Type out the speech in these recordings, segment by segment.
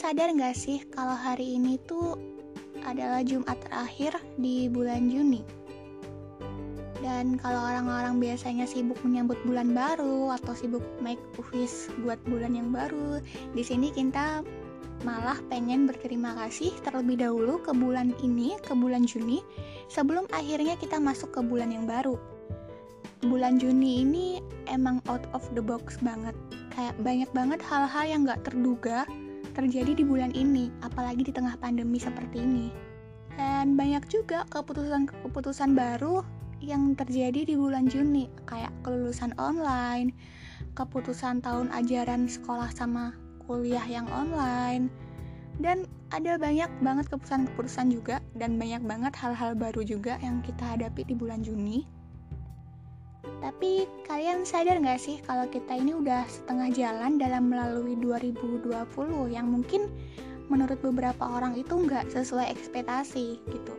sadar nggak sih kalau hari ini tuh adalah Jumat terakhir di bulan Juni? Dan kalau orang-orang biasanya sibuk menyambut bulan baru atau sibuk make wish buat bulan yang baru, di sini kita malah pengen berterima kasih terlebih dahulu ke bulan ini, ke bulan Juni, sebelum akhirnya kita masuk ke bulan yang baru. Bulan Juni ini emang out of the box banget. Kayak banyak banget hal-hal yang gak terduga terjadi di bulan ini, apalagi di tengah pandemi seperti ini. Dan banyak juga keputusan-keputusan baru yang terjadi di bulan Juni, kayak kelulusan online, keputusan tahun ajaran sekolah sama kuliah yang online, dan ada banyak banget keputusan-keputusan juga, dan banyak banget hal-hal baru juga yang kita hadapi di bulan Juni. Tapi kalian sadar gak sih kalau kita ini udah setengah jalan dalam melalui 2020 yang mungkin menurut beberapa orang itu nggak sesuai ekspektasi gitu.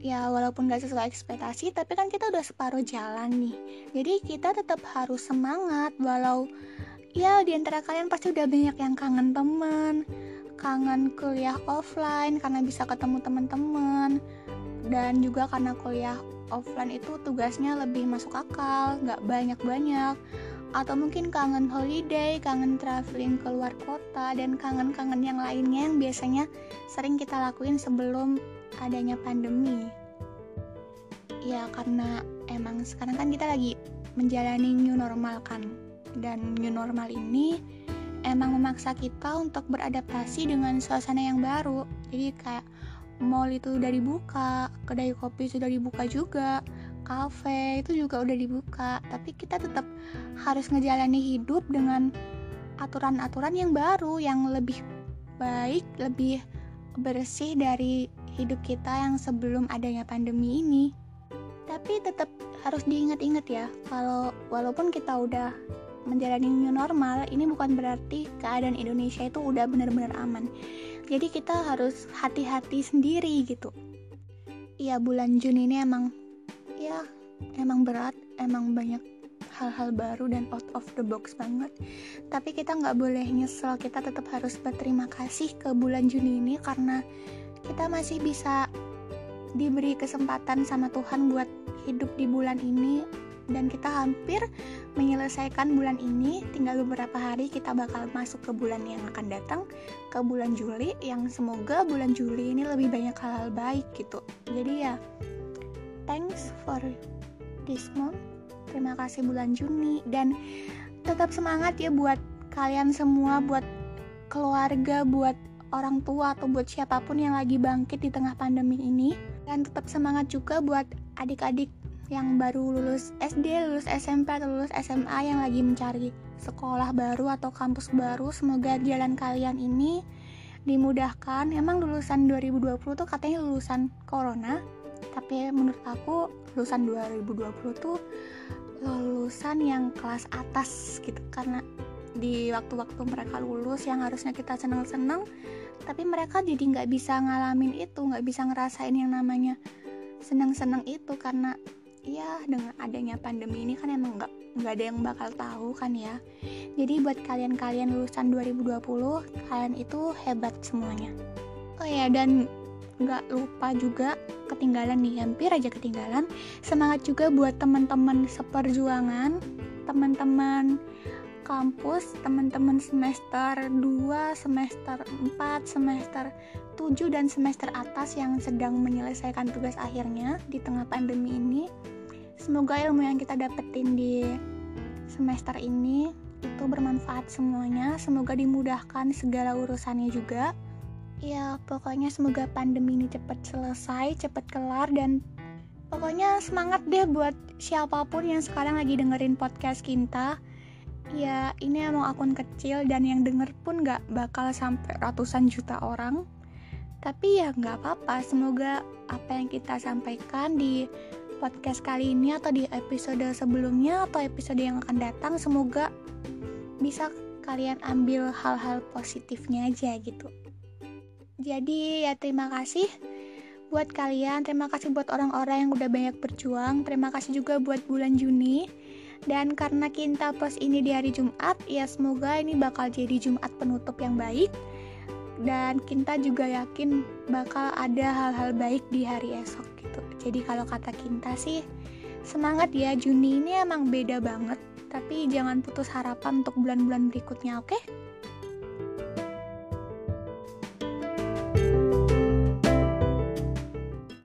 Ya walaupun nggak sesuai ekspektasi tapi kan kita udah separuh jalan nih. Jadi kita tetap harus semangat walau ya di antara kalian pasti udah banyak yang kangen temen, kangen kuliah offline karena bisa ketemu teman-teman dan juga karena kuliah offline itu tugasnya lebih masuk akal, nggak banyak-banyak. Atau mungkin kangen holiday, kangen traveling keluar kota, dan kangen-kangen yang lainnya yang biasanya sering kita lakuin sebelum adanya pandemi. Ya karena emang sekarang kan kita lagi menjalani new normal kan. Dan new normal ini emang memaksa kita untuk beradaptasi dengan suasana yang baru. Jadi kayak mall itu udah dibuka, kedai kopi sudah dibuka juga, kafe itu juga udah dibuka, tapi kita tetap harus ngejalani hidup dengan aturan-aturan yang baru yang lebih baik, lebih bersih dari hidup kita yang sebelum adanya pandemi ini. Tapi tetap harus diingat-ingat ya, kalau walaupun kita udah menjalani new normal, ini bukan berarti keadaan Indonesia itu udah benar-benar aman jadi kita harus hati-hati sendiri gitu. Ya bulan Juni ini emang ya emang berat emang banyak hal-hal baru dan out of the box banget. Tapi kita nggak boleh nyesel kita tetap harus berterima kasih ke bulan Juni ini karena kita masih bisa diberi kesempatan sama Tuhan buat hidup di bulan ini. Dan kita hampir menyelesaikan bulan ini tinggal beberapa hari kita bakal masuk ke bulan yang akan datang ke bulan Juli yang semoga bulan Juli ini lebih banyak hal-hal baik gitu. Jadi ya thanks for this month. Terima kasih bulan Juni. Dan tetap semangat ya buat kalian semua buat keluarga buat orang tua atau buat siapa pun yang lagi bangkit di tengah pandemi ini. Dan tetap semangat juga buat adik-adik yang baru lulus SD, lulus SMP, atau lulus SMA yang lagi mencari sekolah baru atau kampus baru. Semoga jalan kalian ini dimudahkan. Emang lulusan 2020 tuh katanya lulusan corona, tapi menurut aku lulusan 2020 tuh lulusan yang kelas atas gitu karena di waktu-waktu mereka lulus yang harusnya kita seneng-seneng tapi mereka jadi nggak bisa ngalamin itu nggak bisa ngerasain yang namanya seneng-seneng itu karena ya dengan adanya pandemi ini kan emang nggak nggak ada yang bakal tahu kan ya. Jadi buat kalian-kalian lulusan 2020 kalian itu hebat semuanya. Oh ya dan nggak lupa juga ketinggalan nih hampir aja ketinggalan. Semangat juga buat teman-teman seperjuangan teman-teman kampus teman-teman semester 2, semester 4, semester 7 dan semester atas yang sedang menyelesaikan tugas akhirnya di tengah pandemi ini. Semoga ilmu yang kita dapetin di semester ini itu bermanfaat semuanya. Semoga dimudahkan segala urusannya juga. Ya, pokoknya semoga pandemi ini cepat selesai, cepat kelar dan pokoknya semangat deh buat siapa pun yang sekarang lagi dengerin podcast Kinta ya ini emang akun kecil dan yang denger pun gak bakal sampai ratusan juta orang. Tapi ya nggak apa-apa semoga apa yang kita sampaikan di podcast kali ini atau di episode sebelumnya atau episode yang akan datang semoga bisa kalian ambil hal-hal positifnya aja gitu. Jadi ya terima kasih buat kalian terima kasih buat orang-orang yang udah banyak berjuang terima kasih juga buat bulan Juni dan karena kita post ini di hari Jumat, ya semoga ini bakal jadi Jumat penutup yang baik. dan kita juga yakin bakal ada hal-hal baik di hari esok gitu. Jadi kalau kata kita sih semangat ya Juni ini emang beda banget, tapi jangan putus harapan untuk bulan-bulan berikutnya, oke? Okay?